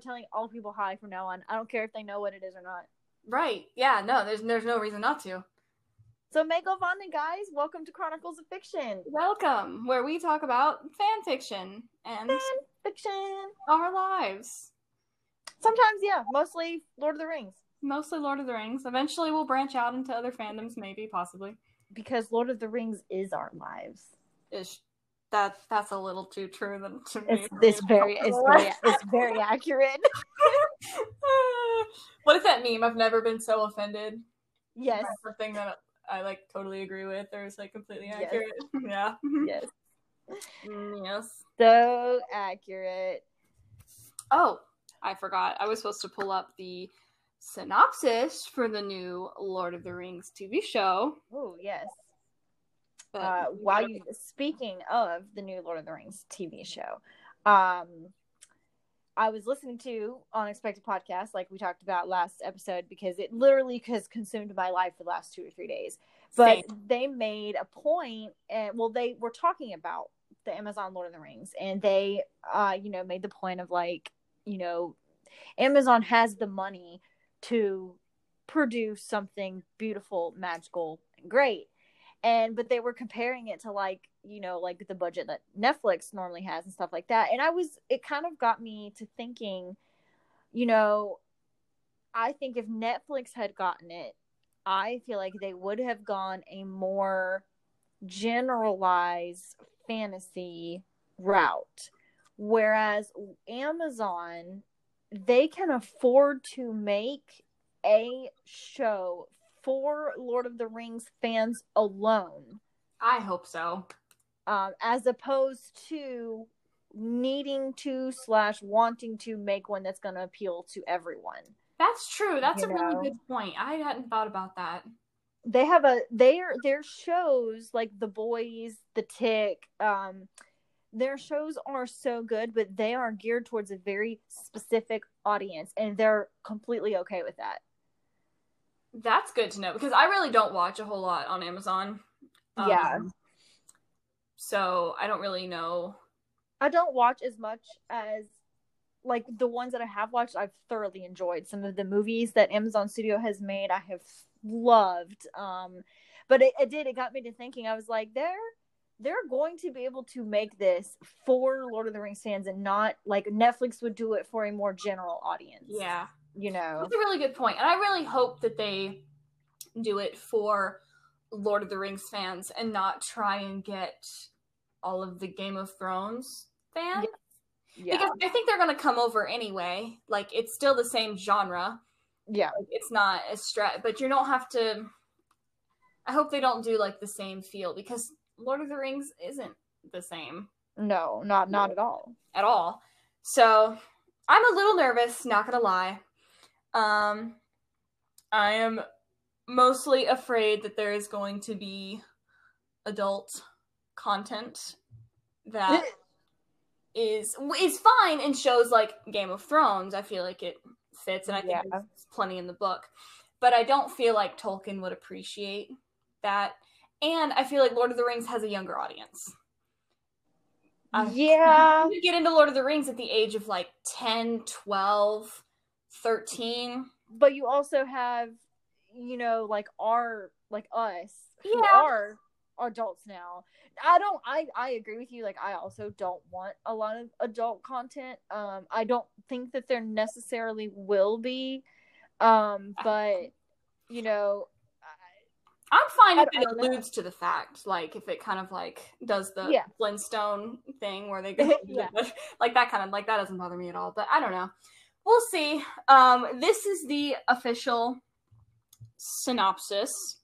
start telling all people hi from now on. I don't care if they know what it is or not. Right. Yeah, no, there's there's no reason not to. So Megovanen guys, welcome to Chronicles of Fiction. Welcome, where we talk about fan fiction and Fan fiction. our lives. Sometimes, yeah, mostly Lord of the Rings. Mostly Lord of the Rings. Eventually we'll branch out into other fandoms, maybe, possibly. Because Lord of the Rings is our lives. Ish. That that's a little too true than to me. It's it's very it's very it's very accurate. what is that meme? I've never been so offended. yes. That's the thing that I like totally agree with or is like completely Yes. accurate. Yeah. Yes. Mm, yes. So accurate. Oh, I forgot. I was supposed to pull up the synopsis for the new Lord of the Rings TV show. Oh yes. But Uh, while you speaking of the new Lord of the Rings TV show, um, I was listening to Unexpected Podcast, like we talked about last episode, because it literally has consumed my life for the last two or three days. But Same. they made a point, and well, they were talking about the Amazon Lord of the Rings, and they, uh, you know, made the point of like, you know, Amazon has the money to produce something beautiful, magical, and great and but they were comparing it to like you know like the budget that netflix normally has and stuff like that. And i was it kind of got me to thinking you know i think if netflix had gotten it i feel like they would have gone a more generalized fantasy route. Whereas amazon they can afford to make a show for Lord of the Rings fans alone, I hope so. um, as opposed to needing to slash wanting to make one that's going to appeal to everyone. That's true. That's You a really good point. I hadn't thought about that. They have a their their shows like The Boys, The Tick, um, their shows are so good, but they are geared towards a very specific audience, and they're completely okay with that. That's good to know because I really don't watch a whole lot on Amazon. Yeah. Um, so I don't really know. I don't watch as much as like the ones that I have watched. I've thoroughly enjoyed some of the movies that Amazon Studio has made. I have loved. Um, but it, it did. It got me to thinking. I was like, they're they're going to be able to make this for Lord of the Rings fans and not like Netflix would do it for a more general audience. Yeah. You know. That's a really good. And I really hope that they do it for Lord of the Rings fans and not try and get all of the Game of Thrones fans. Yeah, Because I think they're going to come over anyway. Like, it's still the same genre. yeah, Like, it's not a stretch, but you don't have to. I hope they don't do like the same feel because Lord of the Rings isn't the same no, not not at all. at all. So I'm a little nervous, not gonna lie. Um, I am mostly afraid that there is going to be adult content that is is fine in shows like Game of Thrones. I feel like it fits, and I think Yeah. there's plenty in the book. But I don't feel like Tolkien would appreciate that, and I feel like Lord of the Rings has a younger audience. I- yeah, you get into Lord of the Rings at the age of like 10, 12, 13. but you also have you know like our like us who Yeah. are adults now i don't i i agree with you like i also don't want a lot of adult content um i don't think that there necessarily will be um but you know I'm fine I if it I alludes to the fact, like if it kind of like does the Yeah. Flintstone thing where they go, Yeah. like that kind of like that doesn't bother me at all. But I don't know. We'll see. Um, this is the official synopsis.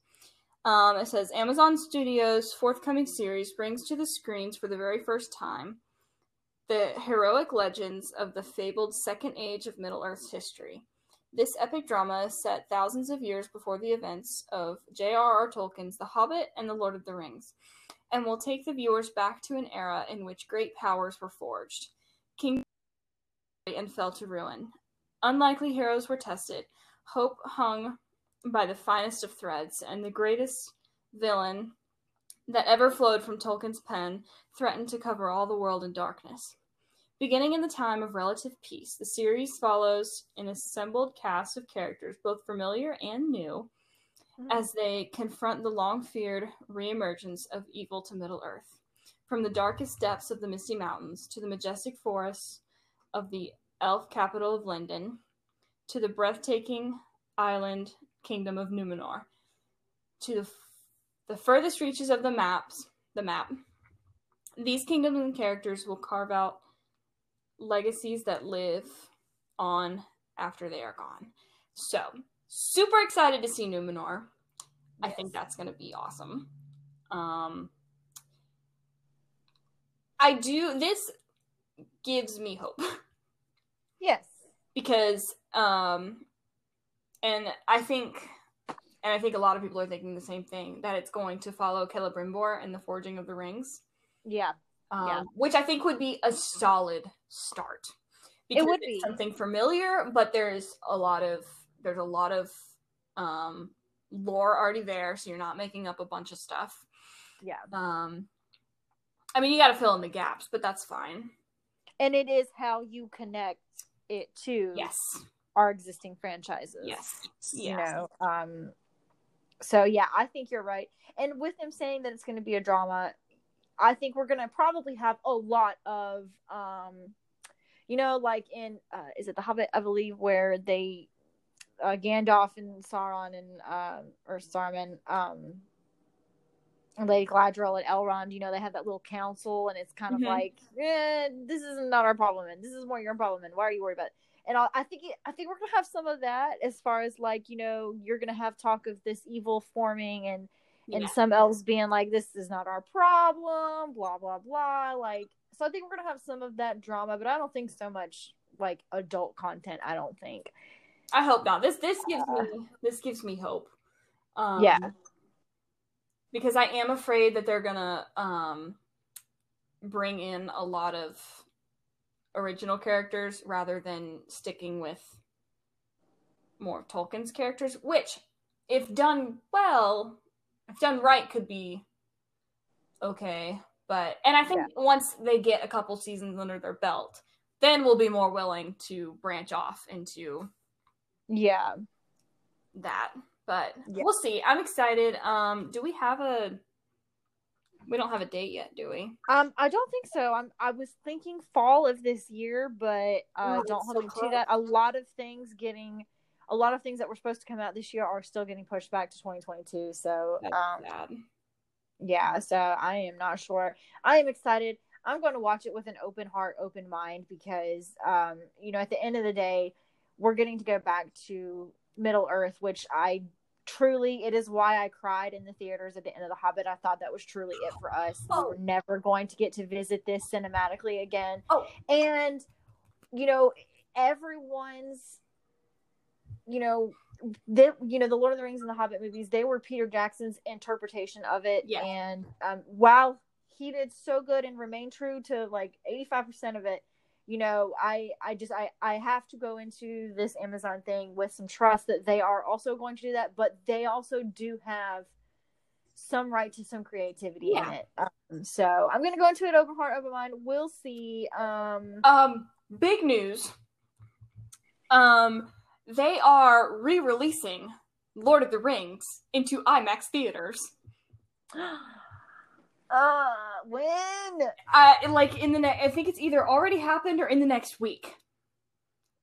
Um, it says Amazon Studios' forthcoming series brings to the screens for the very first time the heroic legends of the fabled Second Age of Middle Earth's history. This epic drama is set thousands of years before the events of J.R.R. Tolkien's The Hobbit and The Lord of the Rings, and will take the viewers back to an era in which great powers were forged. And fell to ruin. Unlikely heroes were tested. Hope hung by the finest of threads, and the greatest villain that ever flowed from Tolkien's pen threatened to cover all the world in darkness. Beginning in the time of relative peace, the series follows an assembled cast of characters, both familiar and new, hmm. as they confront the long feared reemergence of evil to Middle Earth. From the darkest depths of the Misty Mountains to the majestic forests of the elf capital of Lindon to the breathtaking island kingdom of Numenor to the, f- the furthest reaches of the maps, the map. These kingdoms and characters will carve out legacies that live on after they are gone. So, super excited to see Numenor. I think that's going to be awesome. Um, I do. This gives me hope Yes. because, um, and I think, and I think a lot of people are thinking the same thing that it's going to follow Celebrimbor and the Forging of the Rings, Yeah. um, Yeah. which I think would be a solid start. Because would it's be. something familiar, but there's a lot of there's a lot of um, lore already there, so you're not making up a bunch of stuff. Yeah. Um, I mean, you got to fill in the gaps, but that's fine. And it is how you connect it to Yes. our existing franchises. Yes. You Yes. know. Um so yeah, I think you're right. And with them saying that it's gonna be a drama, I think we're gonna probably have a lot of um you know, like in uh is it the Hobbit, I believe, where they uh Gandalf and Sauron and um or Saruman, um Lady Galadriel and Elrond, you know, they have that little council, and it's kind of Mhm. like, eh, this is not our problem, and this is more your problem, and why are you worried about it? And I, I think, it, I think we're gonna have some of that as far as like, you know, you're gonna have talk of this evil forming, and and Yeah. some elves being like, this is not our problem, blah blah blah. Like, so I think we're gonna have some of that drama, but I don't think so much like adult content. I don't think. I hope not. This this gives me this gives me hope. Um, Yeah. Because I am afraid that they're gonna um, bring in a lot of original characters rather than sticking with more of Tolkien's characters, which, if done well, if done right, could be okay. But and I think once they get a couple seasons under their belt, then we'll be more willing to branch off into Yeah. that. But Yeah. we'll see. I'm excited. Um, do we have a? We don't have a date yet, do we? Um, I don't think so. I'm. I was thinking fall of this year, but uh, Oh, don't hold so me to that. A lot of things getting, a lot of things that were supposed to come out this year are still getting pushed back to 2022. So, That's um, sad. yeah. So I am not sure. I am excited. I'm going to watch it with an open heart, open mind, because, um, you know, at the end of the day, we're getting to go back to Middle Earth, which I truly it is why I cried in the theaters at the end of The Hobbit. I thought that was truly it for us. We Oh. were never going to get to visit this cinematically again. Oh. And you know, everyone's you know, they, you know, the Lord of the Rings and the Hobbit movies, they were Peter Jackson's interpretation of it. And um, while he did so good and remained true to like 85% of it, you know, I, I just, I, I have to go into this Amazon thing with some trust that they are also going to do that, but they also do have some right to some creativity Yeah. in it. Um, so I'm going to go into it open heart, open mind. We'll see. Um, Um, big news. Um, they are re-releasing Lord of the Rings into IMAX theaters. uh, when? Uh, like in the ne- I think it's either already happened or in the next week.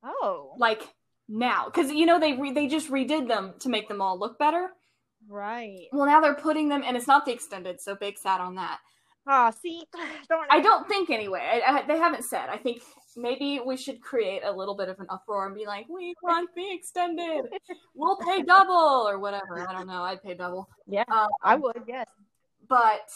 Oh, Like now, because you know they re- they just redid them to make them all look better. right. Well, now they're putting them, and it's not the extended, so big sad on that. Ah, see, darn I don't think anyway. I, I, they haven't said. I think maybe we should create a little bit of an uproar and be like, "We want the extended. We'll pay double or whatever." I don't know. I'd pay double. Yeah, Um, I would. Yes, but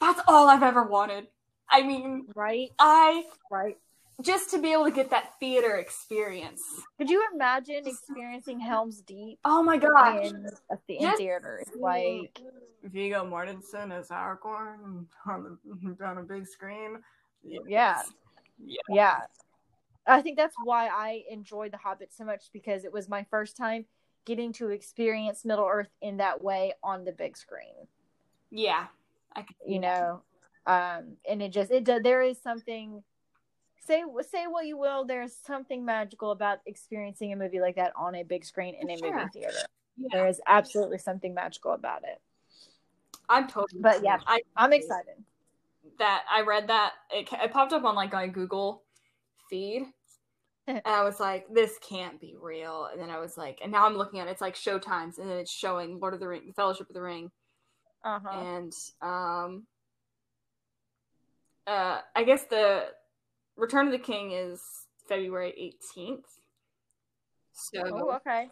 that's all I've ever wanted. I mean, right, I right. just to be able to get that theater experience. Could you imagine experiencing Helm's Deep Oh my gosh! in, at the in theater? It's like, Viggo Mortensen as Aragorn on the on a big screen. yeah, Yeah. yeah. I think that's why I enjoyed The Hobbit so much because it was my first time getting to experience Middle Earth in that way on the big screen. Yeah, I could see You know, um, and it just it does. There is something. Say say what you will. There's something magical about experiencing a movie like that on a big screen in a Sure. movie theater. Yeah, There is absolutely something magical about it. I'm totally. But yeah. I I'm excited. that I read that it, it popped up on like my Google feed, and I was like, "This can't be real." And then I was like, and now I'm looking at it, it's like Showtimes, and then it's showing Lord of the Ring, Fellowship of the Ring, Uh huh. and um, uh, I guess the Return of the King is February 18th. So Oh, okay.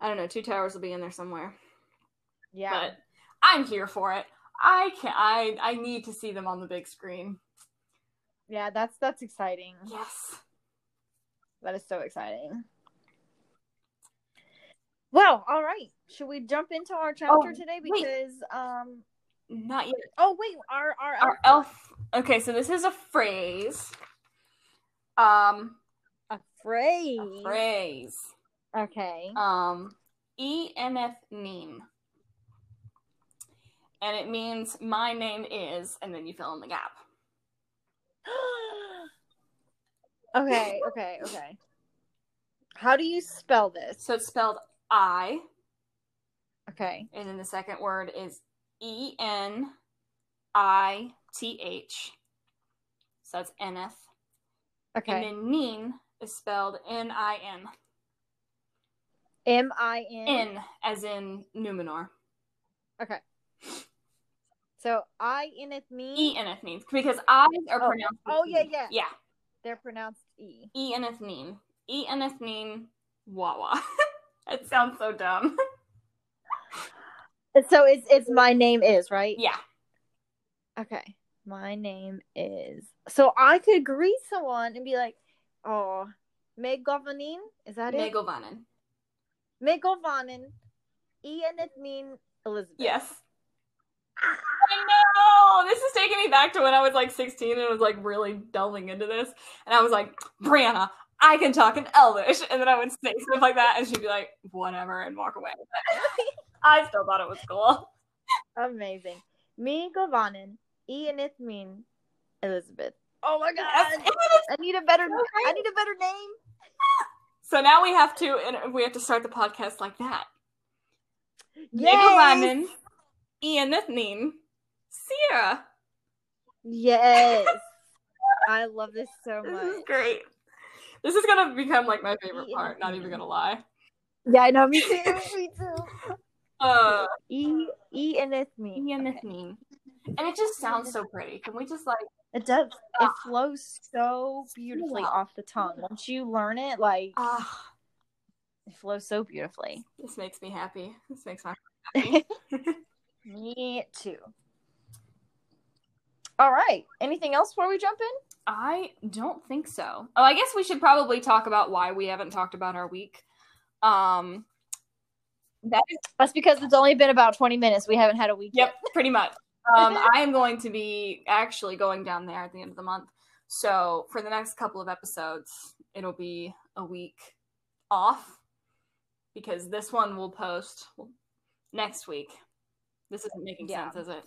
I don't know, Two Towers will be in there somewhere, Yeah. but I'm here for it. I can I I need to see them on the big screen. yeah, that's that's exciting. Yes. That is so exciting. Well, all right. Should we jump into our chapter Oh, today? wait. Because um Not yet. oh wait, our our, Our elf. Okay, so this is a phrase. Um, a phrase. a phrase. Okay. Um, enf name, and it means my name is, and then you fill in the gap. okay, okay, okay. How do you spell this? So it's spelled I, Okay. and then the second word is E N I T H. So that's NF. Okay. And then Neen is spelled N I N. M I N. N as in Numenor. Okay. So I in it mean E N F Neen. Because I's are Oh. pronounced. Oh, yeah, yeah. Yeah. they're pronounced E. E N F Neen. E N F Neen Wawa. it sounds so dumb. So it's it's my name is, right? yeah. Okay. My name is. So I could greet someone and be like, "Oh, Meg Govanin, is that it? Megovanen. Meg Govanin, Ian it mean Elizabeth." Yes. I know. This is taking me back to when I was like 16 and was like really delving into this. And I was like, Brianna, I can talk in Elvish. And then I would say stuff like that, and she'd be like, whatever, and walk away. I still thought it was cool. Amazing. Me Govanin, Ian it mean Elizabeth. Oh my god! Yes. I need a better. So I need a better name. So now we have to, and we have to start the podcast like that. Yes. Megovanen, Ian Nithnin, Sierra. Yes. I love this so much. This much. is great. This is gonna become like my favorite part. Not even gonna lie. Yeah, I know. Me too. me too. Uh, E E and it's me. Ian Okay. Nithnin, and it just sounds so pretty. Can we just like? It does. It Ah. flows so beautifully Yeah. off the tongue. Once you learn it, like Ah, it flows so beautifully. this makes me happy. This makes my happy. Me too. All right. Anything else before we jump in? I don't think so. Oh, I guess we should probably talk about why we haven't talked about our week. Um, that is That's because it's only been about twenty minutes. We haven't had a week. Yep, pretty much. Um, I am going to be actually going down there at the end of the month. So for the next couple of episodes, it'll be a week off because this one will post next week. This isn't making Yeah. sense, is it?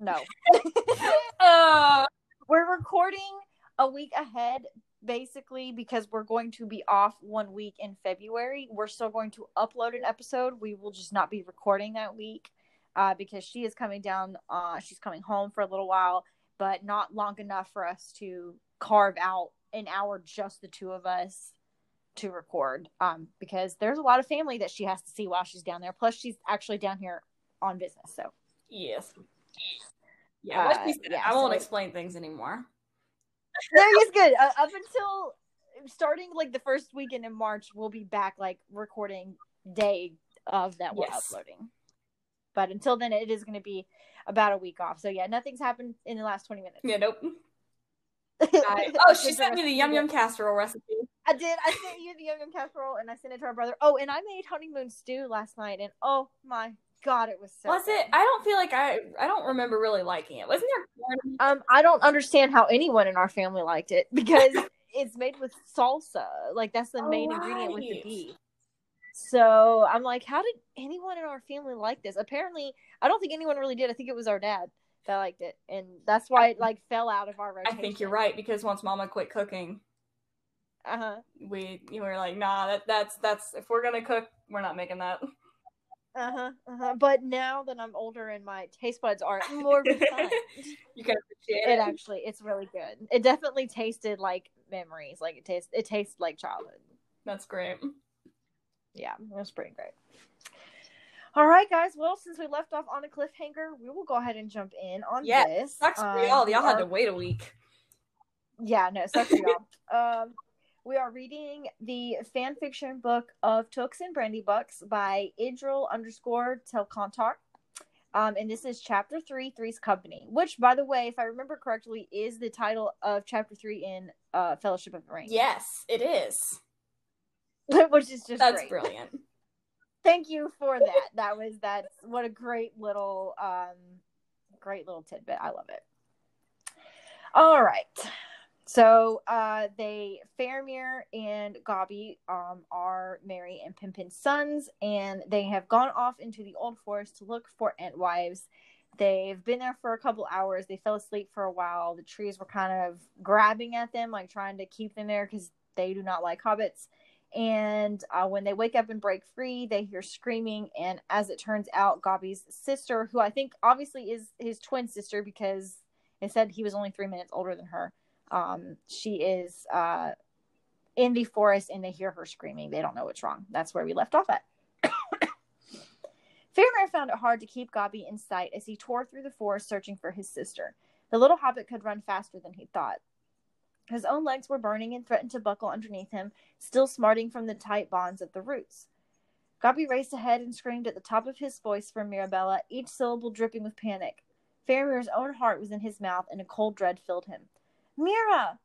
No. Uh, We're recording a week ahead, basically, because we're going to be off one week in February. We're still going to upload an episode. We will just not be recording that week uh, because she is coming down. Uh, she's coming home for a little while, but not long enough for us to carve out an hour, just the two of us, to record. Um, because there's a lot of family that she has to see while she's down there. Plus, she's actually down here on business. So yes. Yeah, Uh, yeah, I won't so- explain things anymore. no, it's good. Uh, up until starting like the first weekend in March, we'll be back like recording day of that we're Yes. uploading. But until then, it is going to be about a week off. So yeah, nothing's happened in the last twenty minutes. Yeah, nope. I- oh, she sent me the yum yum casserole recipe. I did. I sent you the yum yum casserole, and I sent it to our brother. Oh, and I made honeymoon stew last night, and oh my god, it was so. Was it? I don't feel like I. I don't remember really liking it. Wasn't there? Um, I don't understand how anyone in our family liked it because it's made with salsa. Like that's the Oh, main ingredient with the beef. So I'm like, how did anyone in our family like this? Apparently, I don't think anyone really did. I think it was our dad that liked it, and that's why it like fell out of our I think you're right because once Mama quit cooking, Uh huh. we you were like, nah, that that's that's if we're gonna cook, we're not making that. Uh huh. Uh huh. But now that I'm older and my taste buds are more refined, You can appreciate it it. actually it's really good. It definitely tasted like memories. Like it tastes it tastes like childhood. That's great. Yeah, it was pretty great. All right, guys. Well, since we left off on a cliffhanger, we will go ahead and jump in on Yeah, this. Sucks for Um, y'all. Y'all had to wait a week. Yeah, no, sucks for y'all. um, we are reading the fan fiction book of Tooks and Brandybucks by Idril underscore Telcontar. Um, and this is chapter three, Three's Company, which, by the way, if I remember correctly, is the title of chapter three in uh, Fellowship of the Ring. Yes, it is. which is just That's great. brilliant. Thank you for that. That was that's what a great little um great little tidbit. I love it. All right. So uh they Faramir and Gobby um are Merry and Pippin's sons and they have gone off into the old forest to look for Entwives. They've been there for a couple hours. They fell asleep for a while. The trees were kind of grabbing at them, like trying to keep them there because they do not like hobbits. And uh, when they wake up and break free, they hear screaming. And as it turns out, Gobby's sister, who I think obviously is his twin sister because they said he was only three minutes older than her, um, she is uh, in the forest and they hear her screaming. They don't know what's wrong. That's where we left off at. Faramir found it hard to keep Gobby in sight as he tore through the forest searching for his sister. The little hobbit could run faster than he thought. His own legs were burning and threatened to buckle underneath him, still smarting from the tight bonds of the roots. Gobby raced ahead and screamed at the top of his voice for Mirabella, each syllable dripping with panic. Faramir's own heart was in his mouth, and a cold dread filled him. Mira!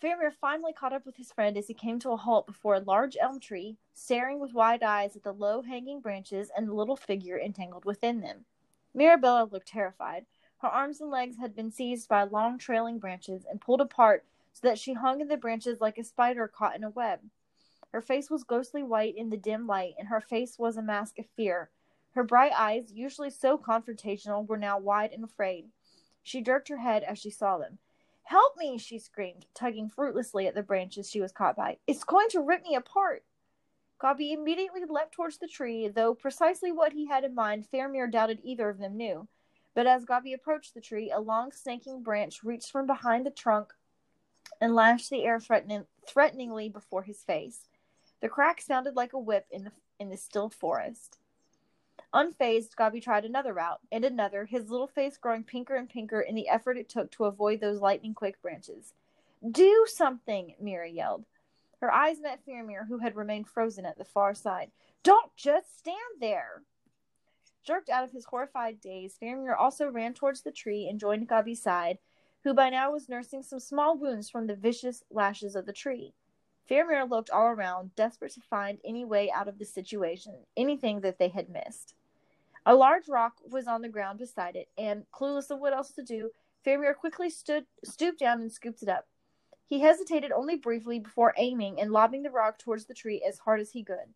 Faramir finally caught up with his friend as he came to a halt before a large elm tree, staring with wide eyes at the low hanging branches and the little figure entangled within them. Mirabella looked terrified. Her arms and legs had been seized by long trailing branches and pulled apart so that she hung in the branches like a spider caught in a web. Her face was ghostly white in the dim light, and her face was a mask of fear. Her bright eyes, usually so confrontational, were now wide and afraid. She jerked her head as she saw them. Help me, she screamed, tugging fruitlessly at the branches she was caught by. It's going to rip me apart. Gobby immediately leapt towards the tree, though precisely what he had in mind Faramir doubted either of them knew. But as Gobby approached the tree, a long snaking branch reached from behind the trunk and lashed the air threatening, threateningly before his face. The crack sounded like a whip in the in the still forest. Unfazed, Gobby tried another route, and another, his little face growing pinker and pinker in the effort it took to avoid those lightning quick branches. Do something, Mira yelled. Her eyes met Faramir, who had remained frozen at the far side. Don't just stand there! Jerked out of his horrified daze, Faramir also ran towards the tree and joined Gobby's side, who by now was nursing some small wounds from the vicious lashes of the tree. Faramir looked all around, desperate to find any way out of the situation, anything that they had missed. A large rock was on the ground beside it, and, clueless of what else to do, Faramir quickly stood, stooped down and scooped it up. He hesitated only briefly before aiming and lobbing the rock towards the tree as hard as he could.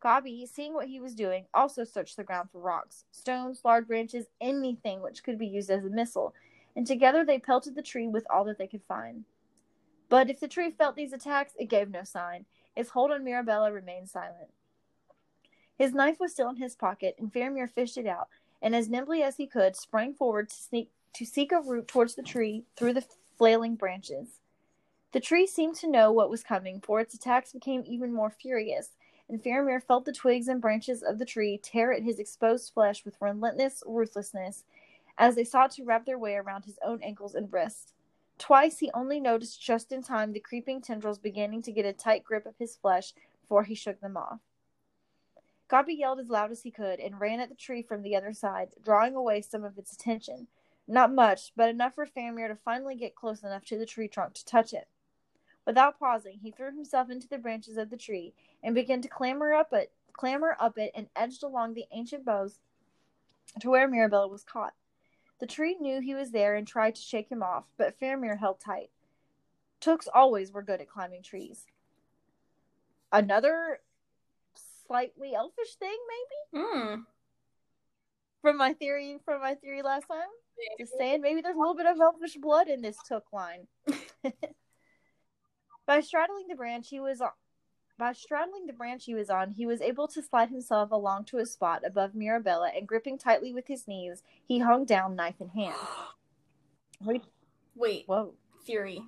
Gobby, seeing what he was doing, also searched the ground for rocks, stones, large branches, anything which could be used as a missile, and together they pelted the tree with all that they could find. But if the tree felt these attacks, it gave no sign. Its hold on Mirabella remained silent. His knife was still in his pocket, and Faramir fished it out, and as nimbly as he could, sprang forward to sneak to seek a route towards the tree through the flailing branches. The tree seemed to know what was coming, for its attacks became even more furious, and Faramir felt the twigs and branches of the tree tear at his exposed flesh with relentless ruthlessness as they sought to wrap their way around his own ankles and wrists. Twice he only noticed just in time the creeping tendrils beginning to get a tight grip of his flesh before he shook them off. Gobby yelled as loud as he could and ran at the tree from the other side, drawing away some of its attention. Not much, but enough for Faramir to finally get close enough to the tree trunk to touch it. Without pausing, he threw himself into the branches of the tree and began to clamber up it, clamber up it, and edged along the ancient boughs to where Mirabella was caught. The tree knew he was there and tried to shake him off, but Faramir held tight. Tooks always were good at climbing trees. Another slightly elfish thing, maybe Hmm. from my theory from my theory last time. Just saying, maybe there's a little bit of elfish blood in this Took line. by straddling the branch he was on, by straddling the branch he was on, he was able to slide himself along to a spot above Mirabella, and gripping tightly with his knees, he hung down, knife in hand. Wait, Wait, whoa. theory.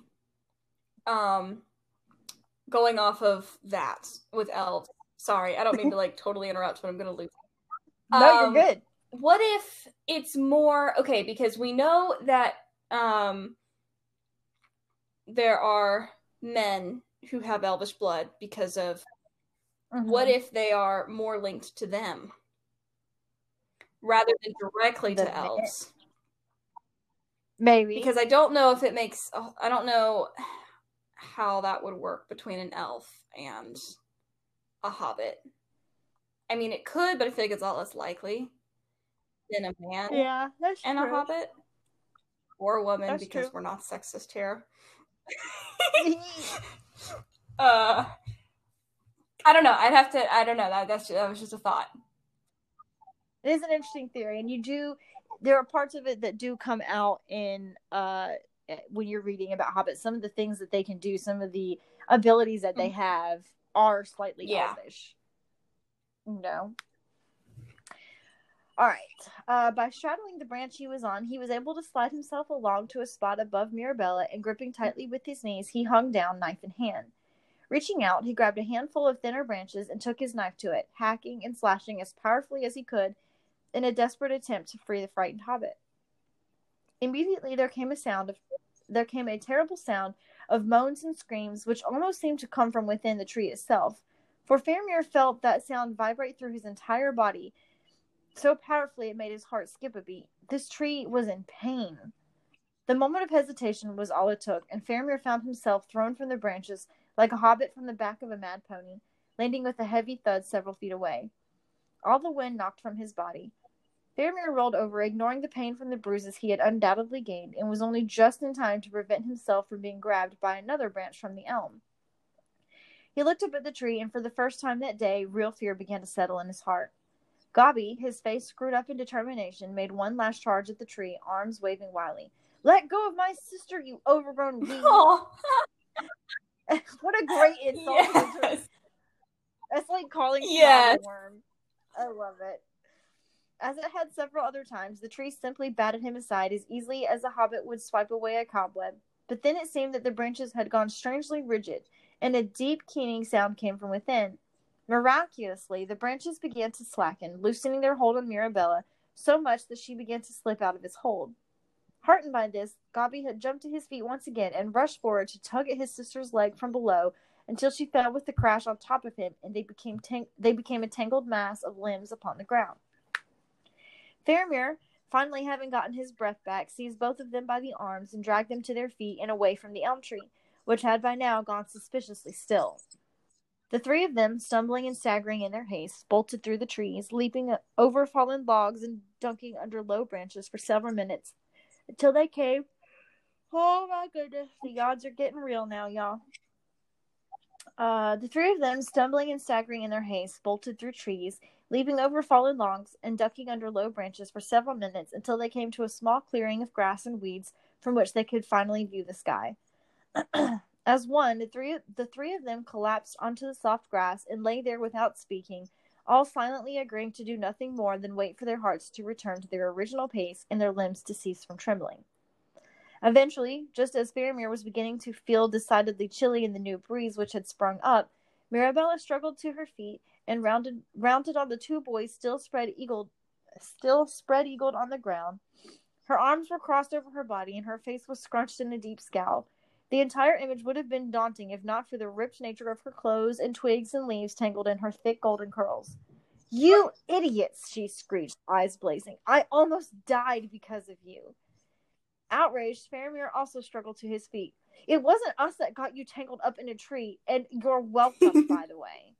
Um, going off of that with elves. Sorry, I don't mean to like totally interrupt, but I'm gonna lose. No, Um, you're good. What if it's more okay? Because we know that um, there are men who have elvish blood because of. What Mhm. if they are more linked to them rather than directly The to elves? maybe because I don't know if it makes oh, I don't know how that would work between an elf and a hobbit. I mean, it could, but I feel like it's a lot less likely than a man yeah, that's and a hobbit or a woman That's because true. we're not sexist here. uh, I don't know. I'd have to. I don't know. That that's that was just a thought. It is an interesting theory, and you do. There are parts of it that do come out in uh when you're reading about hobbits. Some of the things that they can do, some of the abilities that they have, are slightly. Yeah. elvish. No. All right. Uh, by straddling the branch he was on, he was able to slide himself along to a spot above Mirabella, and gripping tightly with his knees, he hung down, knife in hand. Reaching out, he grabbed a handful of thinner branches and took his knife to it, hacking and slashing as powerfully as he could in a desperate attempt to free the frightened hobbit. Immediately there came a sound of there came a terrible sound of moans and screams which almost seemed to come from within the tree itself, for Faramir felt that sound vibrate through his entire body so powerfully it made his heart skip a beat. This tree was in pain. The moment of hesitation was all it took, and Faramir found himself thrown from the branches like a hobbit from the back of a mad pony, landing with a heavy thud several feet away. All the wind knocked from his body. Faramir rolled over, ignoring the pain from the bruises he had undoubtedly gained, and was only just in time to prevent himself from being grabbed by another branch from the elm. He looked up at the tree, and for the first time that day, real fear began to settle in his heart. Gobby, his face screwed up in determination, made one last charge at the tree, arms waving wildly. Let go of my sister, you overgrown weed! Oh, what a great insult to the tree. yes. That's like calling yes. a worm. I love it. As it had several other times, the tree simply batted him aside as easily as a hobbit would swipe away a cobweb. But then it seemed that the branches had gone strangely rigid, and a deep keening sound came from within. Miraculously, the branches began to slacken, loosening their hold on Mirabella so much that she began to slip out of his hold. Heartened by this, Gobby had jumped to his feet once again and rushed forward to tug at his sister's leg from below until she fell with a crash on top of him, and they became tang- they became a tangled mass of limbs upon the ground. Faramir, finally having gotten his breath back, seized both of them by the arms and dragged them to their feet and away from the elm tree, which had by now gone suspiciously still. The three of them, stumbling and staggering in their haste, bolted through the trees, leaping over fallen logs and dunking under low branches for several minutes until they came. Oh my goodness, the odds are getting real now, y'all. Uh, the three of them, stumbling and staggering in their haste, bolted through trees, leaping over fallen logs and ducking under low branches for several minutes until they came to a small clearing of grass and weeds from which they could finally view the sky. As one, the three the three of them collapsed onto the soft grass and lay there without speaking, all silently agreeing to do nothing more than wait for their hearts to return to their original pace and their limbs to cease from trembling. Eventually, just as Faramir was beginning to feel decidedly chilly in the new breeze which had sprung up, Mirabella struggled to her feet and rounded rounded on the two boys still spread eagled still spread eagled on the ground. Her arms were crossed over her body and her face was scrunched in a deep scowl. The entire image would have been daunting if not for the ripped nature of her clothes and twigs and leaves tangled in her thick golden curls. You idiots, she screeched, eyes blazing. I almost died because of you. Outraged, Faramir also struggled to his feet. It wasn't us that got you tangled up in a tree, and you're welcome, by the way.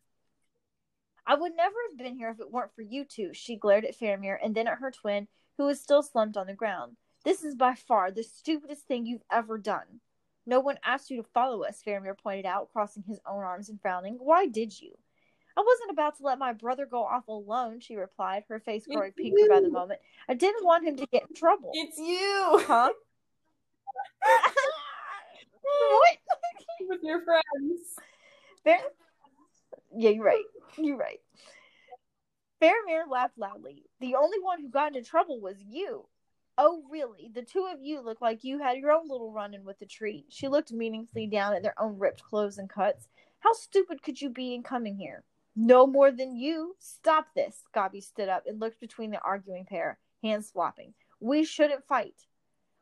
I would never have been here if it weren't for you two, she glared at Faramir and then at her twin, who was still slumped on the ground. This is by far the stupidest thing you've ever done. No one asked you to follow us, Faramir pointed out, crossing his own arms and frowning. Why did you? I wasn't about to let my brother go off alone, she replied, her face growing pinker by the moment. I didn't want him to get in trouble. It's you. Huh? what? With your friends. Fair- yeah, you're right. You're right. Faramir laughed loudly. The only one who got into trouble was you. Oh, really? The two of you look like you had your own little run in with the tree. She looked meaningfully down at their own ripped clothes and cuts. How stupid could you be in coming here? No more than you. Stop this. Gabi stood up and looked between the arguing pair, hands flopping. We shouldn't fight.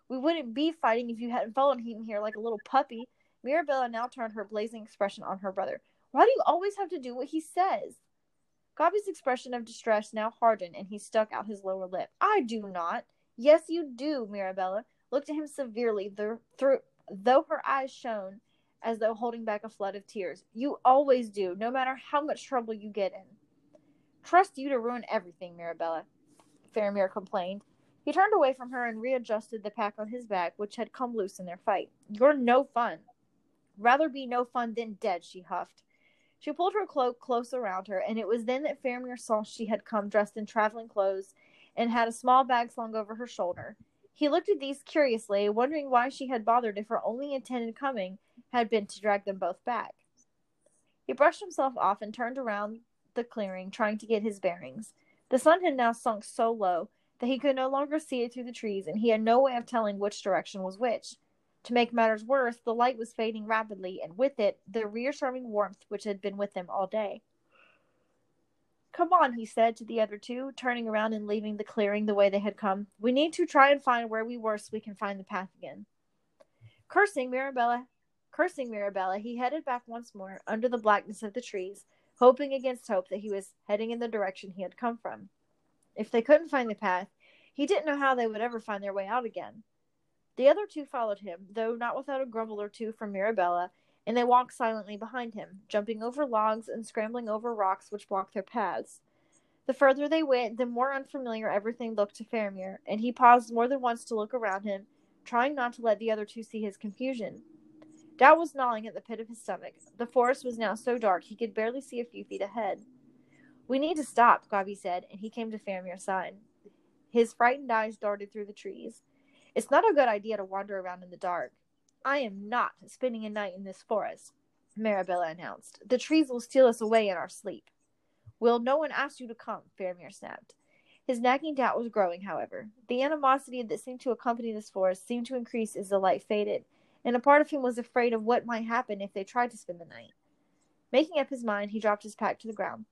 We wouldn't be fighting if you hadn't followed him here like a little puppy. Mirabella now turned her blazing expression on her brother. Why do you always have to do what he says? Gabi's expression of distress now hardened, and he stuck out his lower lip. I do not. Yes, you do, Mirabella looked at him severely, though, through, though her eyes shone as though holding back a flood of tears. You always do, no matter how much trouble you get in. Trust you to ruin everything, Mirabella, Faramir complained. He turned away from her and readjusted the pack on his back, which had come loose in their fight. You're no fun. Rather be no fun than dead, she huffed. She pulled her cloak close around her, and it was then that Faramir saw she had come dressed in traveling clothes and had a small bag slung over her shoulder. He looked at these curiously, wondering why she had bothered if her only intended coming had been to drag them both back. He brushed himself off and turned around the clearing, trying to get his bearings. The sun had now sunk so low that he could no longer see it through the trees, and he had no way of telling which direction was which. To make matters worse, the light was fading rapidly, and with it, the reassuring warmth which had been with him all day. Come on, he said to the other two, turning around and leaving the clearing the way they had come. We need to try and find where we were so we can find the path again. Cursing Mirabella, cursing Mirabella, he headed back once more under the blackness of the trees, hoping against hope that he was heading in the direction he had come from. If they couldn't find the path, he didn't know how they would ever find their way out again. The other two followed him, though not without a grumble or two from Mirabella, and they walked silently behind him, jumping over logs and scrambling over rocks which blocked their paths. The further they went, the more unfamiliar everything looked to Faramir, and he paused more than once to look around him, trying not to let the other two see his confusion. Doubt was gnawing at the pit of his stomach. The forest was now so dark he could barely see a few feet ahead. We need to stop, Gabi said, and he came to Faramir's side. His frightened eyes darted through the trees. It's not a good idea to wander around in the dark. I am not spending a night in this forest, Mirabella announced. The trees will steal us away in our sleep. Will no one ask you to come? Faramir snapped. His nagging doubt was growing, however. The animosity that seemed to accompany this forest seemed to increase as the light faded, and a part of him was afraid of what might happen if they tried to spend the night. Making up his mind, he dropped his pack to the ground.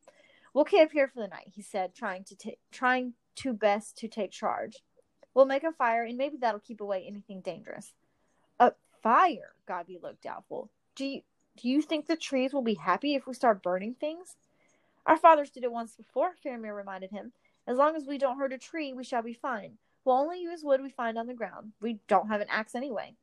We'll camp here for the night, he said, trying to t- trying to best to take charge. We'll make a fire, and maybe that'll keep away anything dangerous. A fire? Gabi looked doubtful. Do you do you think the trees will be happy if we start burning things? Our fathers did it once before, Faramir reminded him. As long as we don't hurt a tree, we shall be fine. We'll only use wood we find on the ground. We don't have an axe anyway.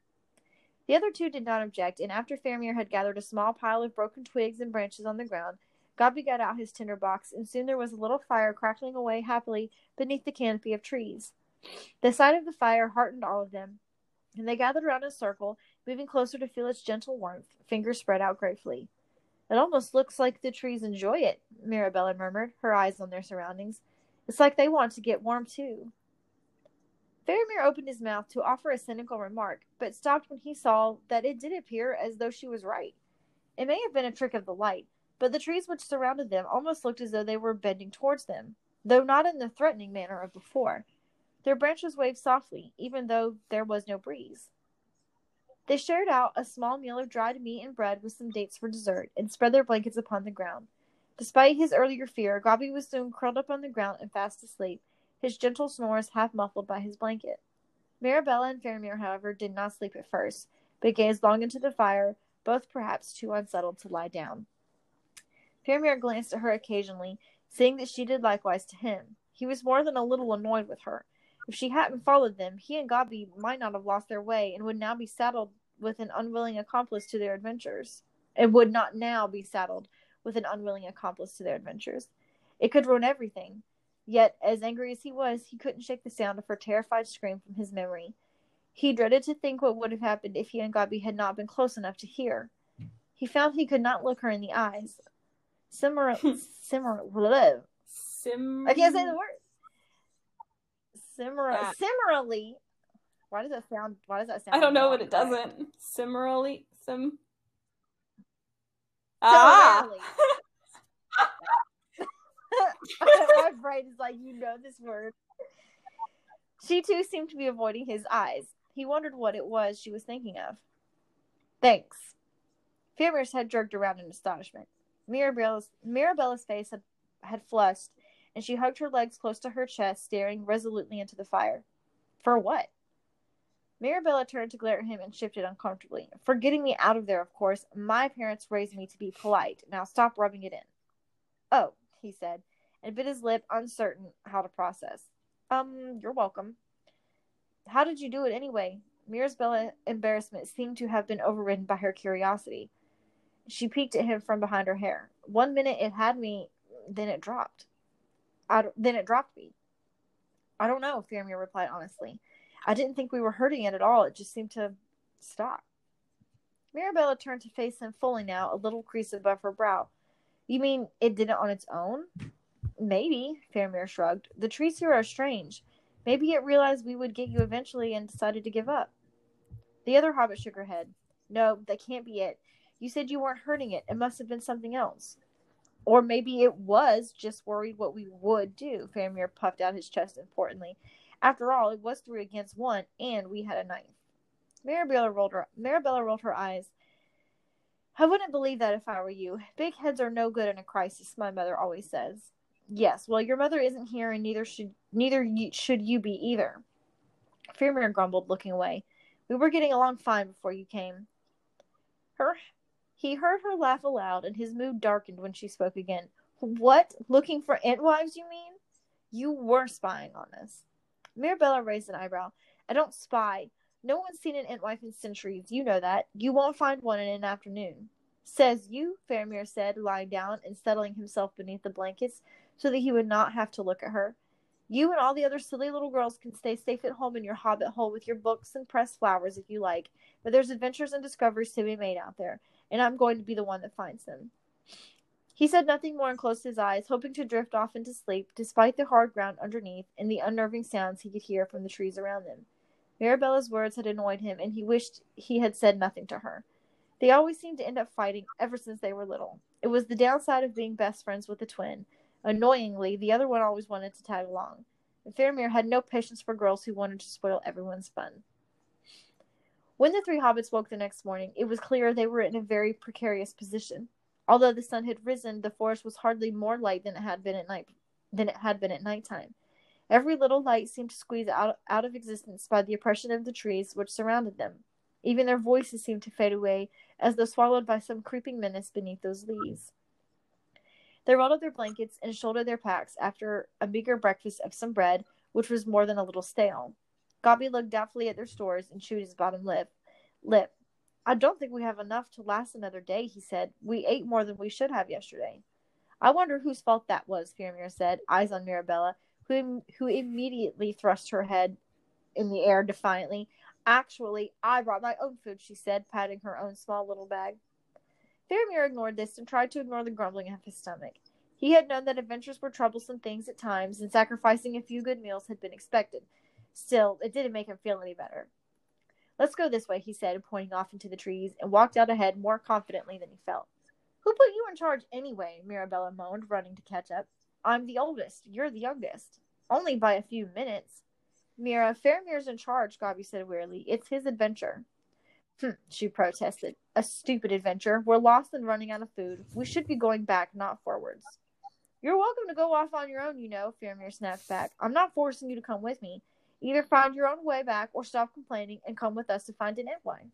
The other two did not object, and after Faramir had gathered a small pile of broken twigs and branches on the ground, Gabi got out his tinder box, and soon there was a little fire crackling away happily beneath the canopy of trees. The sight of the fire heartened all of them, and they gathered around in a circle, moving closer to feel its gentle warmth, fingers spread out gratefully. It almost looks like the trees enjoy it, Mirabella murmured, her eyes on their surroundings. It's like they want to get warm too. Faramir opened his mouth to offer a cynical remark, but stopped when he saw that it did appear as though she was right. It may have been a trick of the light, but the trees which surrounded them almost looked as though they were bending towards them, though not in the threatening manner of before. Their branches waved softly, even though there was no breeze. They shared out a small meal of dried meat and bread with some dates for dessert, and spread their blankets upon the ground. Despite his earlier fear, Gabi was soon curled up on the ground and fast asleep, his gentle snores half muffled by his blanket. Mirabella and Faramir, however, did not sleep at first, but gazed long into the fire, both perhaps too unsettled to lie down. Faramir glanced at her occasionally, seeing that she did likewise to him. He was more than a little annoyed with her. If she hadn't followed them, he and Gabi might not have lost their way and would now be saddled with an unwilling accomplice to their adventures. It would not now be saddled with an unwilling accomplice to their adventures. It could ruin everything. Yet, as angry as he was, he couldn't shake the sound of her terrified scream from his memory. He dreaded to think what would have happened if he and Gabi had not been close enough to hear. He found he could not look her in the eyes. Simmer, simmer, blah. Sim. I can't say the word. Ah. similarly. Why does that sound? Why does that sound? I don't know, but it doesn't. Similarly, sim. Ah. My brain is like, you know this word. She too seemed to be avoiding his eyes. He wondered what it was she was thinking of. Thanks. Faramir's head jerked around in astonishment. Mirabella's, Mirabella's face had, had flushed, and she hugged her legs close to her chest, staring resolutely into the fire. For what? Mirabella turned to glare at him and shifted uncomfortably. For getting me out of there, of course. My parents raised me to be polite. Now stop rubbing it in. Oh, he said, and bit his lip, uncertain how to process. Um, you're welcome. How did you do it anyway? Mirabella's embarrassment seemed to have been overridden by her curiosity. She peeked at him from behind her hair. One minute it had me, then it dropped. I then it dropped me. I don't know, Faramir replied honestly. I didn't think we were hurting it at all. It just seemed to stop. Mirabella turned to face him fully now, a little crease above her brow. You mean it did it on its own? Maybe, Faramir shrugged. The trees here are strange. Maybe it realized we would get you eventually and decided to give up. The other hobbit shook her head. No, that can't be it. You said you weren't hurting it. It must have been something else. Or maybe it was just worried what we would do. Faramir puffed out his chest importantly. After all, it was three against one, and we had a knife. Mirabella rolled her rolled her eyes. I wouldn't believe that if I were you. Big heads are no good in a crisis, my mother always says. Yes, well, your mother isn't here, and neither should neither you, should you be either. Faramir grumbled, looking away. We were getting along fine before you came. Her, he heard her laugh aloud, and his mood darkened when she spoke again. What? Looking for Entwives, you mean? You were spying on us. Mirabella raised an eyebrow. I don't spy. No one's seen an Entwife in centuries. You know that. You won't find one in an afternoon. Says you, Faramir said, lying down and settling himself beneath the blankets so that he would not have to look at her. You and all the other silly little girls can stay safe at home in your hobbit hole with your books and pressed flowers if you like, but there's adventures and discoveries to be made out there, and I'm going to be the one that finds them. He said nothing more and closed his eyes, hoping to drift off into sleep, despite the hard ground underneath and the unnerving sounds he could hear from the trees around them. Mirabella's words had annoyed him, and he wished he had said nothing to her. They always seemed to end up fighting ever since they were little. It was the downside of being best friends with a twin. Annoyingly, the other one always wanted to tag along. And Faramir had no patience for girls who wanted to spoil everyone's fun. When the three hobbits woke the next morning, it was clear they were in a very precarious position. Although the sun had risen, the forest was hardly more light than it had been at night than it had been at nighttime. Every little light seemed to squeeze out, out of existence by the oppression of the trees which surrounded them. Even their voices seemed to fade away, as though swallowed by some creeping menace beneath those leaves. They rolled up their blankets and shouldered their packs after a meager breakfast of some bread, which was more than a little stale. Gobby looked doubtfully at their stores and chewed his bottom lip. Lip. I don't think we have enough to last another day, he said. We ate more than we should have yesterday. I wonder whose fault that was, Faramir said, eyes on Mirabella, who, who immediately thrust her head in the air defiantly. Actually, I brought my own food, she said, patting her own small little bag. Faramir ignored this and tried to ignore the grumbling of his stomach. He had known that adventures were troublesome things at times, and sacrificing a few good meals had been expected. Still, it didn't make him feel any better. Let's go this way, he said, pointing off into the trees, and walked out ahead more confidently than he felt. Who put you in charge anyway? Mirabella moaned, running to catch up. I'm the oldest. You're the youngest. Only by a few minutes. Mira, Faramir's in charge, Gobby said wearily. It's his adventure. Hm, she protested. A stupid adventure. We're lost and running out of food. We should be going back, not forwards. You're welcome to go off on your own, you know, Faramir snapped back. I'm not forcing you to come with me. Either find your own way back or stop complaining and come with us to find an Entwife.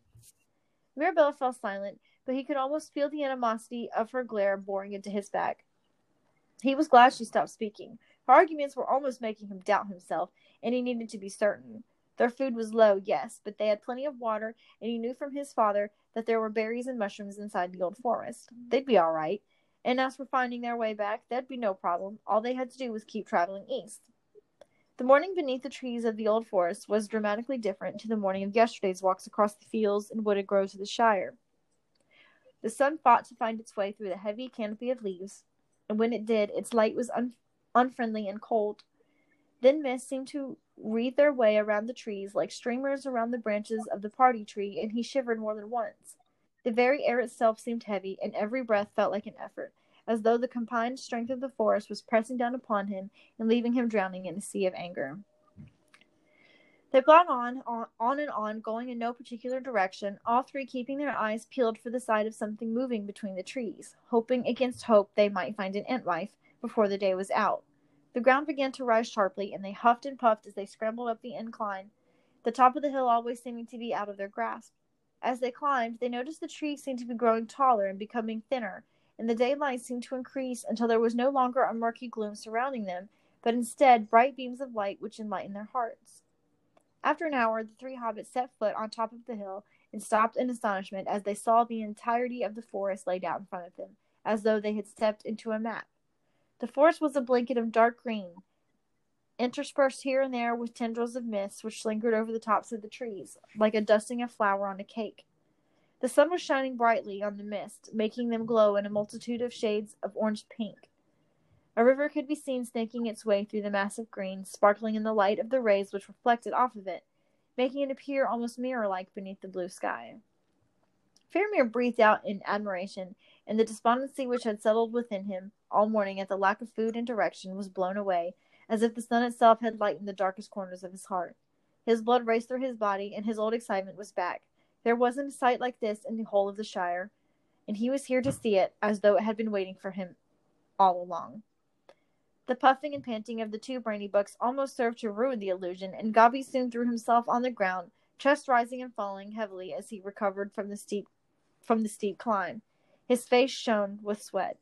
Mirabella fell silent, but he could almost feel the animosity of her glare boring into his back. He was glad she stopped speaking. Her arguments were almost making him doubt himself, and he needed to be certain. Their food was low, yes, but they had plenty of water, and he knew from his father that there were berries and mushrooms inside the old forest. They'd be all right. And as for finding their way back, that'd be no problem. All they had to do was keep traveling east. The morning beneath the trees of the old forest was dramatically different to the morning of yesterday's walks across the fields and wooded groves of the Shire. The sun fought to find its way through the heavy canopy of leaves. and when it did, its light was un- unfriendly and cold. Then mist seemed to wreathe their way around the trees like streamers around the branches of the party tree, and he shivered more than once. The very air itself seemed heavy, and every breath felt like an effort, as though the combined strength of the forest was pressing down upon him and leaving him drowning in a sea of anger. They got on, on, on and on, going in no particular direction, all three keeping their eyes peeled for the sight of something moving between the trees, hoping against hope they might find an Entwife before the day was out. The ground began to rise sharply, and they huffed and puffed as they scrambled up the incline, the top of the hill always seeming to be out of their grasp. As they climbed, they noticed the trees seemed to be growing taller and becoming thinner, and the daylight seemed to increase until there was no longer a murky gloom surrounding them, but instead bright beams of light which enlightened their hearts. After an hour, the three hobbits set foot on top of the hill and stopped in astonishment as they saw the entirety of the forest laid out in front of them, as though they had stepped into a map. The forest was a blanket of dark green, interspersed here and there with tendrils of mist which lingered over the tops of the trees, like a dusting of flour on a cake. The sun was shining brightly on the mist, making them glow in a multitude of shades of orange pink. A river could be seen snaking its way through the mass of green, sparkling in the light of the rays which reflected off of it, making it appear almost mirror like beneath the blue sky. Faramir breathed out in admiration, and the despondency which had settled within him all morning at the lack of food and direction was blown away, as if the sun itself had lightened the darkest corners of his heart. His blood raced through his body, and his old excitement was back. There wasn't a sight like this in the whole of the Shire, and he was here to see it, as though it had been waiting for him all along. The puffing and panting of the two Brandybucks almost served to ruin the illusion, and Gobby soon threw himself on the ground, chest rising and falling heavily as he recovered from the steep from the steep climb. His face shone with sweat.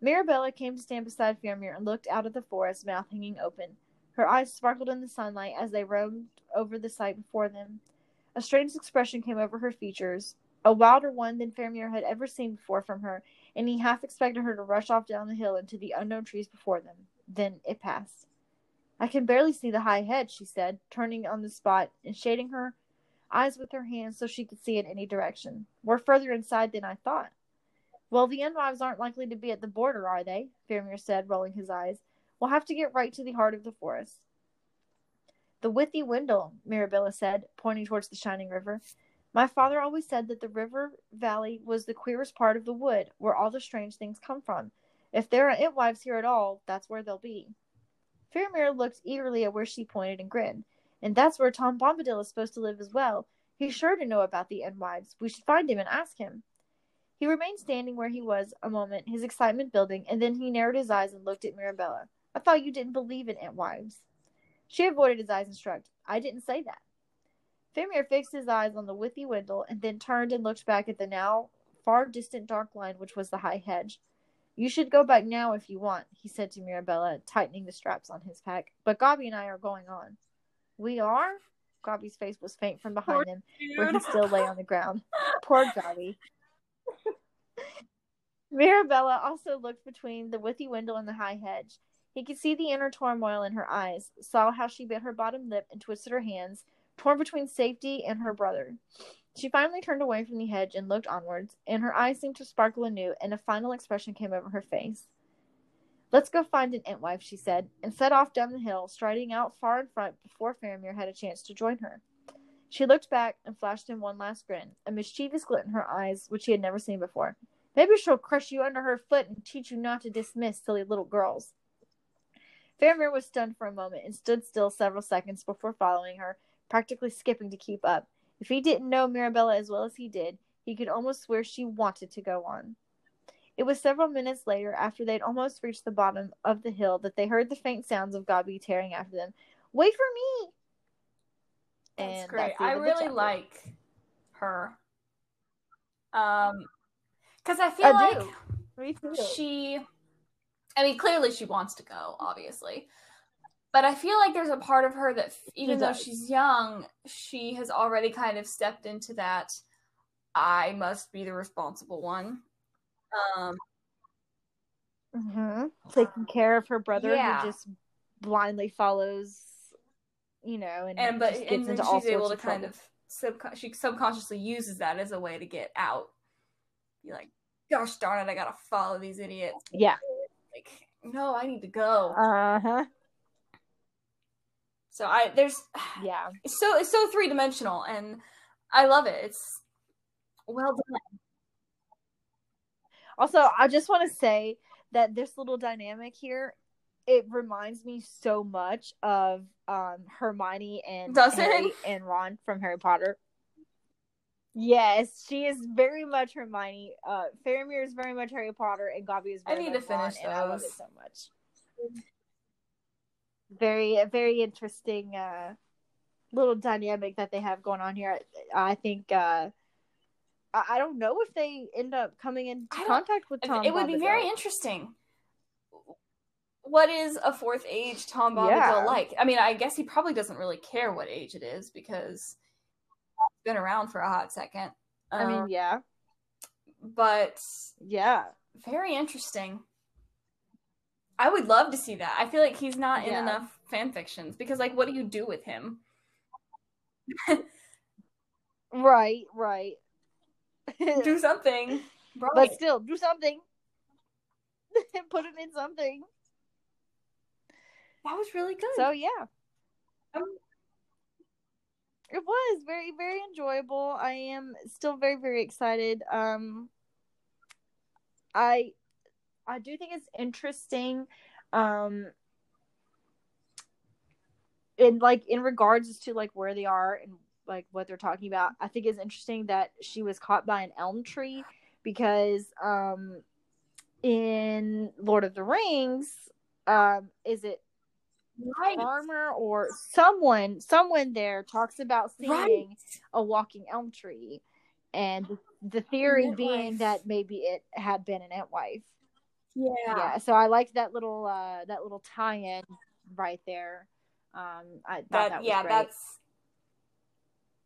Mirabella came to stand beside Faramir and looked out at the forest, mouth hanging open. Her eyes sparkled in the sunlight as they roamed over the sight before them. A strange expression came over her features, a wilder one than Faramir had ever seen before from her, and he half expected her to rush off down the hill into the unknown trees before them. Then it passed. I can barely see the high hedge, she said, turning on the spot and shading her eyes with her hands so she could see in any direction. We're further inside than I thought. Well, the Entwives aren't likely to be at the border, are they? Faramir said, rolling his eyes. We'll have to get right to the heart of the forest. The Withywindle, Mirabella said, pointing towards the shining river. My father always said that the river valley was the queerest part of the wood, where all the strange things come from. If there are Entwives here at all, that's where they'll be. Faramir looked eagerly at where she pointed and grinned. And that's where Tom Bombadil is supposed to live as well. He's sure to know about the Entwives. We should find him and ask him. He remained standing where he was a moment, his excitement building, and then he narrowed his eyes and looked at Mirabella. I thought you didn't believe in Entwives. She avoided his eyes and shrugged. I didn't say that. Faramir fixed his eyes on the Withywindle and then turned and looked back at the now far distant dark line which was the high hedge. You should go back now if you want, he said to Mirabella, tightening the straps on his pack. But Gobby and I are going on. We are? Gobby's face was faint from behind Poor him, dude. where he still lay on the ground. Poor Gobby. Mirabella also looked between the Withywindle and the high hedge. He could see the inner turmoil in her eyes, saw how she bit her bottom lip and twisted her hands, torn between safety and her brother. She finally turned away from the hedge and looked onwards, and her eyes seemed to sparkle anew, and a final expression came over her face. Let's go find an Entwife, she said, and set off down the hill, striding out far in front before Faramir had a chance to join her. She looked back and flashed him one last grin, a mischievous glint in her eyes which he had never seen before. Maybe she'll crush you under her foot and teach you not to dismiss silly little girls. Faramir was stunned for a moment and stood still several seconds before following her, practically skipping to keep up. If he didn't know Mirabella as well as he did, he could almost swear she wanted to go on. It was several minutes later, after they'd almost reached the bottom of the hill, that they heard the faint sounds of Gobby tearing after them. Wait for me! That's and great. That's I really like her. Um, because I feel I like she. I mean, clearly she wants to go, obviously, but I feel like there's a part of her that, even though she's young, she has already kind of stepped into that. I must be the responsible one um, mm-hmm. taking care of her brother yeah. who just blindly follows, you know, and, and but and then she's able to kind of subcon- she subconsciously uses that as a way to get out. Be like, gosh darn it, I gotta follow these idiots. Yeah. Like, no, I need to go. Uh huh. So I there's Yeah. it's so it's so three dimensional and I love it. It's well done. Also, I just want to say that this little dynamic here, it reminds me so much of um Hermione and Does it? Harry and Ron from Harry Potter. Yes, she is very much Hermione. Uh, Faramir is very much Harry Potter, and Gabi is Very much I need to finish Ron, I love those. it so much. Very, very interesting uh, little dynamic that they have going on here. I, I think uh, I, I don't know if they end up coming into contact with Tom. it would be very interesting. What is a fourth age Tom Bombadil Yeah. like? I mean, I guess he probably doesn't really care what age it is because been around for a hot second. I mean, Um, yeah, but yeah. very interesting. I would love to see that. I feel like he's not in Yeah. enough fan fictions because, like, what do you do with him? Right, right. do something, right? but still, do something. Put him in something. that was really good. So yeah, Um, it was very, very enjoyable. I am still very, very excited. Um, I, I do think it's interesting. Um, in like in regards to like where they are and like what they're talking about, I think it's interesting that she was caught by an elm tree because um, in Lord of the Rings, um, is it right, farmer or someone someone there talks about seeing right. a walking elm tree and the theory being Entwife. that maybe it had been an entwife Yeah. yeah so i liked that little uh that little tie-in right there um i thought that, that, yeah, great. that's.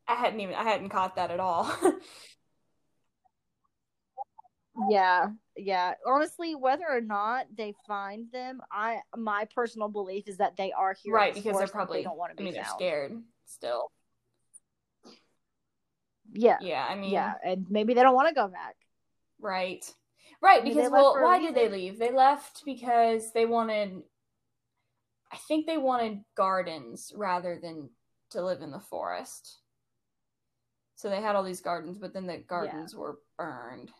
I hadn't even I hadn't caught that at all. yeah yeah honestly whether or not they find them i my personal belief is that they are here right, because they're probably they don't want to I be mean, they're scared still. yeah Yeah, I mean, yeah and maybe they don't want to go back right, right. Maybe Because well, why did they leave? They left because they wanted. I think they wanted gardens rather than to live in the forest. So they had all these gardens, but then the gardens were burned.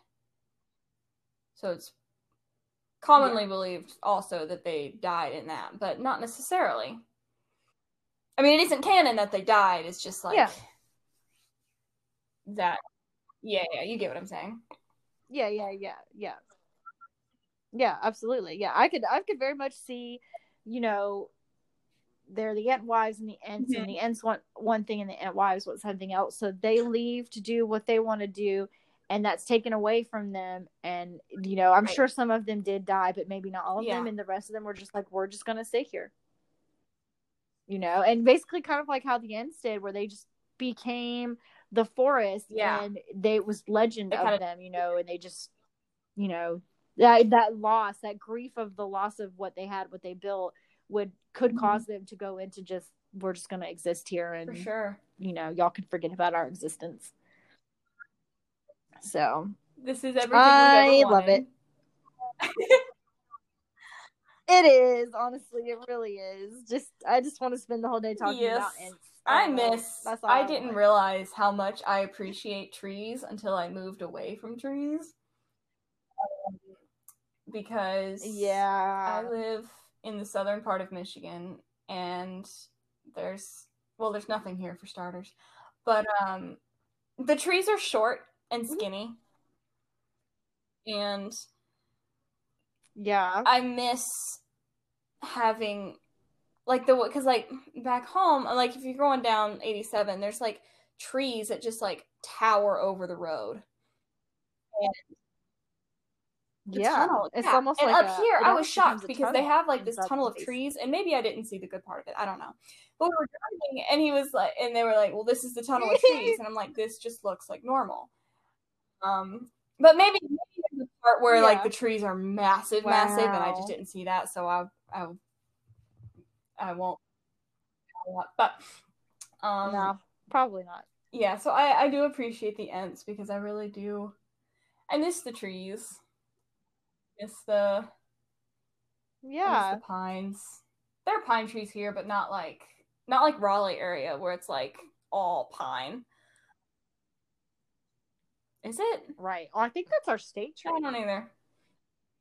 So it's commonly believed also that they died in that, but not necessarily. I mean, it isn't canon that they died. It's just like Yeah. that. Yeah, yeah, you get what I'm saying. Yeah, yeah, yeah, yeah. Yeah, absolutely. Yeah, I could I could very much see, you know, they're the Entwives and the ents, and mm-hmm. the ents want one thing and the Entwives want something else. So they leave to do what they want to do, and that's taken away from them. And you know, I'm Right. sure some of them did die, but maybe not all of them. And the rest of them were just like, we're just gonna stay here. You know, and basically kind of like how the ents did, where they just became the forest Yeah. and they it was legend They of them, you know, and they just you know that that loss that grief of the loss of what they had what they built would could Mhm. cause them to go into just we're just going to exist here and For sure. you know y'all can forget about our existence so This is everything I love it. it is honestly it really is just i just want to spend the whole day talking Yes. about it. I miss. I I didn't want. realize how much I appreciate trees until I moved away from trees. Um, because yeah, I live in the southern part of Michigan, and there's well, there's nothing here for starters, but um, the trees are short and Mm-hmm. skinny, and yeah I miss having like the because like back home, like if you're going down 87, there's like trees that just like tower over the road. The yeah tunnel, it's yeah. almost and like up a- here i was shocked because they have like this tunnel of place. trees and maybe i didn't see the good part of it i don't know but we were driving and he was like and they were like well this is the tunnel of trees and i'm like this just looks like normal um but maybe, maybe a part where like the trees are massive massive and i just didn't see that so i i, I won't but um no probably not yeah so i i do appreciate the ents because i really do I miss the trees. Miss the Yeah. the pines. There are pine trees here, but not like not like Raleigh area where it's like all pine. Is it? Right. Oh, I think that's our state tree. I don't either.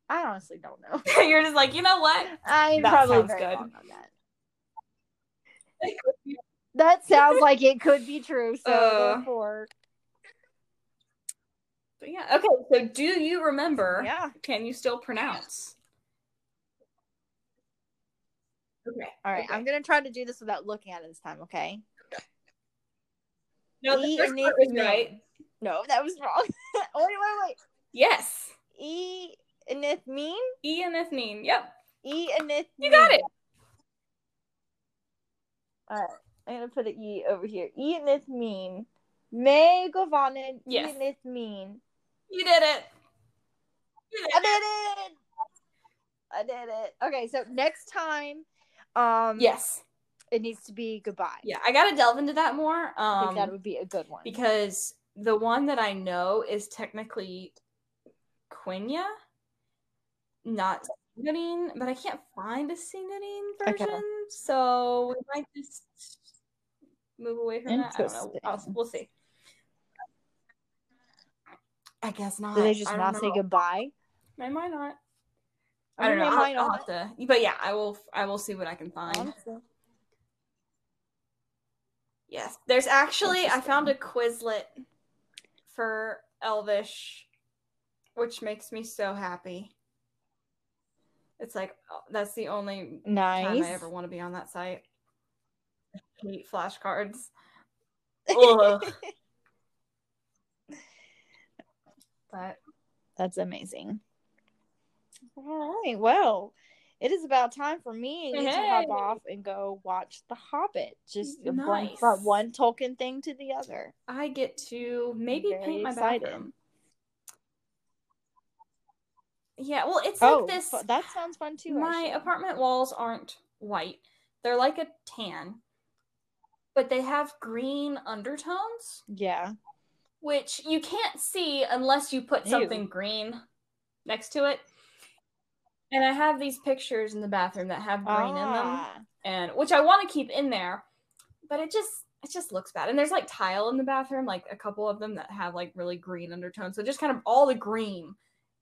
I honestly don't know. You're just like, you know what? I'm That probably sounds good. that. That sounds like it could be true. So Uh. therefore, But yeah. Okay. So, do you remember? yeah. Can you still pronounce? Okay. All right. okay. I'm gonna try to do this without looking at it this time. Okay. No, the E first part was right. No, that was wrong. wait, wait, wait. Yes. E Enith mean? E and ethnian. Yep. E Enith. You got it. All right. I'm gonna put an E over here. E Enith mean. Mae govannen. Yes. E Enith mean. You did it. You did I it. did it. I did it. Okay, so next time, um, Yes. it needs to be goodbye. Yeah. I gotta delve into that more. I think that Um, would be a good one. because the one that I know is technically Quenya, not Sindarin, but I can't find a Okay. version, so we might just move away from that. I don't know. I'll, we'll see. I guess not. Do they just not say goodbye? They might not. I I, don't know. I'll, I'll have to. But yeah, I will. I will see what I can find. Honestly. Yes, there's actually I found a Quizlet for Elvish, which makes me so happy. It's like oh, that's the only time I ever want to be on that site. I hate flashcards. But That's amazing. All right. Well, it is about time for me to hop off and go watch The Hobbit. Just going from one Tolkien thing to the other. I get to maybe paint my excited. bathroom. Yeah, well, it's oh, like this. that sounds fun too. my actually. apartment walls aren't white; they're like a tan, but they have green undertones, Yeah. which you can't see unless you put Ew. something green next to it. And I have these pictures in the bathroom that have green in them, Ah. and which I want to keep in there, but it just it just looks bad. And there's like tile in the bathroom, like a couple of them that have like really green undertones. So just kind of all the green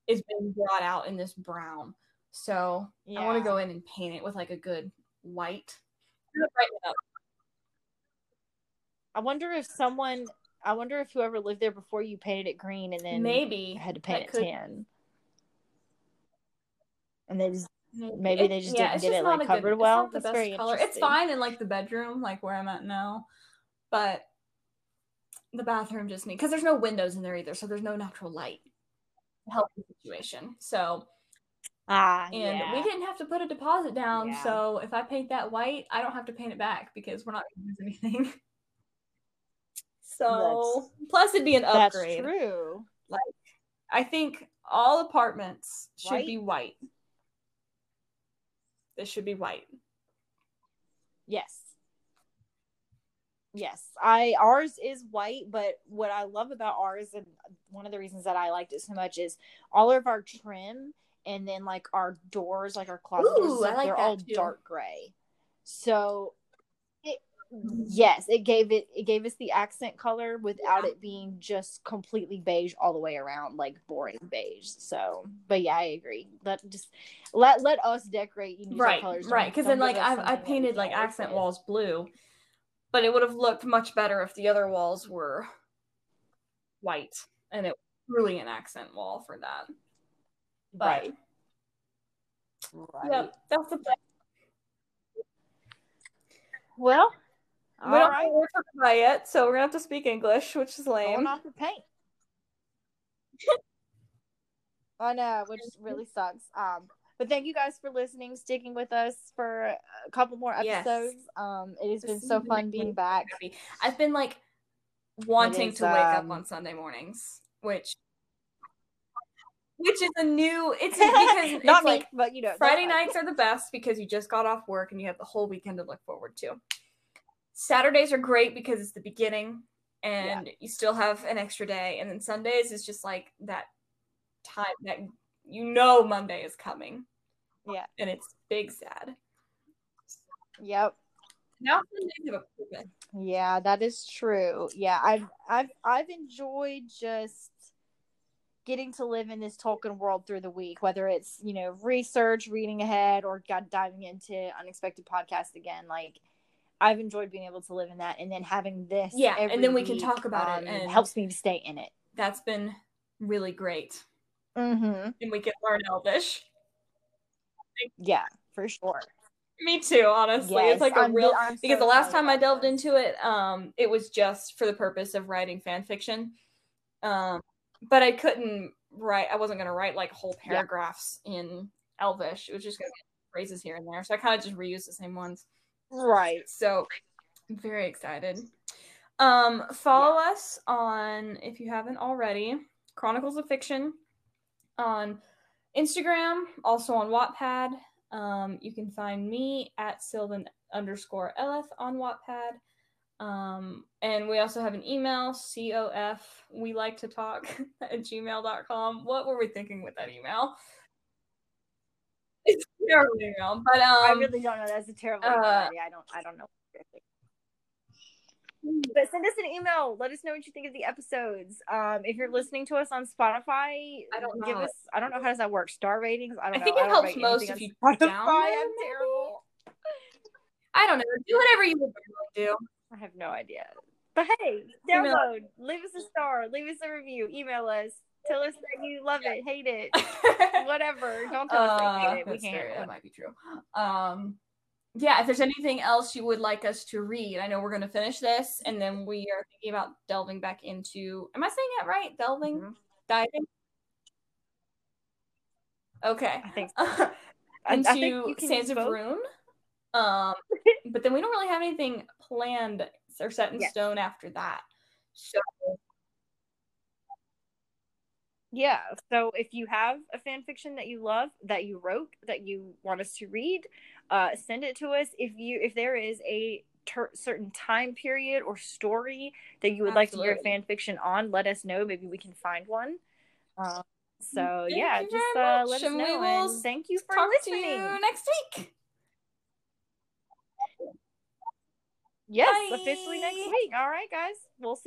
is being brought out in this brown. So I want to go in and paint it with like a good white. Brighten it up. I wonder if someone. I wonder if whoever lived there before you painted it green and then Maybe had to paint it could- tan. And they just maybe they just didn't it's get it, like, covered it's well. not the That's best color. It's fine in like the bedroom, like where I'm at now, but the bathroom just need because there's no windows in there either, so there's no natural light to help the situation. So ah, and yeah. we didn't have to put a deposit down, Yeah. so if I paint that white, I don't have to paint it back because we're not going to use anything. So plus it'd be an upgrade. That's true. I think all apartments should White? be white. This should be white. Yes. Yes. I ours is white, but what I love about ours and one of the reasons that I liked it so much is all of our trim and then like our doors, like our closet doors, and Ooh, I stuff, like they're all too. dark gray. So it yes, it gave it it gave us the accent color without it being just completely beige all the way around, like boring beige. So but yeah, I agree. Let just let let us decorate right colors. right because then like I've, i painted like accent walls blue but it would have looked much better if the other walls were white and it really an accent wall for that but Right. Right. yep that's the plan Well, we all don't right. have a word for goodbye yet so we're gonna have to speak english which is lame. Going lame off the paint. I know, which really sucks. Um, but thank you guys for listening, sticking with us for a couple more Yes. episodes. Um, it has This been so fun being back. happy. i've been like wanting is, to wake up um, on sunday mornings which which is a new it's because Not it's me, like but you know, Friday nights are the best because you just got off work and you have the whole weekend to look forward to. Saturdays are great because it's the beginning and you still have an extra day. And then Sundays is just like that time that you know Monday is coming. Yeah. And it's big sad. Yep. Now Sundays have a purpose. Yeah, that is true. Yeah, I've I've I've enjoyed just getting to live in this Tolkien world through the week, whether it's you know research, reading ahead, or got diving into unexpected podcast again. Like I've enjoyed being able to live in that, and then having this. Yeah, every and then we can talk about it um, and- helps me stay in it. That's been really great. Mm-hmm. And we can learn Elvish. Yeah, for sure. Me too, honestly. Yes, it's like a I'm- real I'm so because the last time I delved into it, um, it was just for the purpose of writing fan fiction. Um, but I couldn't write. I wasn't gonna write like whole Yeah. paragraphs in Elvish. It was just gonna be phrases here and there. So I kind of just reused the same ones. Right. So I'm very excited. Um, follow us on if you haven't already, Chronicles of Fiction on Instagram, also on Wattpad. Um, you can find me at Sylvan underscore Eleth on Wattpad. Um, and we also have an email, COF, we like to talk at gmail.com. What were we thinking with that email? Terrible email, but um, I really don't know. That's a terrible uh, idea. I don't. I don't know. But send us an email. Let us know what you think of the episodes. Um, if you're listening to us on Spotify, I don't give know. us. I don't know how does that work. Star ratings. I don't I know. think it don't helps most if you Spotify. download I'm terrible. I don't know. Do whatever you would do. I have no idea. But hey, download. Leave us a star. Leave us a review. Email us. Tell us that you love it, hate it, whatever. Don't tell us that you Uh, hate it. We can't. That might be true. Um, yeah, if there's anything else you would like us to read, I know we're going to finish this, and then we are thinking about delving back into. Am I saying it right? Delving, Mhm. diving. Okay. I think so. I- I into think Sands of. Rune. Um, but then we don't really have anything planned or set in stone after that. So Yeah. So if you have a fan fiction that you love, that you wrote, that you want us to read, uh, send it to us. If you if there is a ter- certain time period or story that you would like to hear a fan fiction on, let us know. Maybe we can find one. Um, so Thank yeah, just uh, let us know. And thank you for talk listening. to you next week. Yes, Bye. officially next week. All right, guys. We'll see.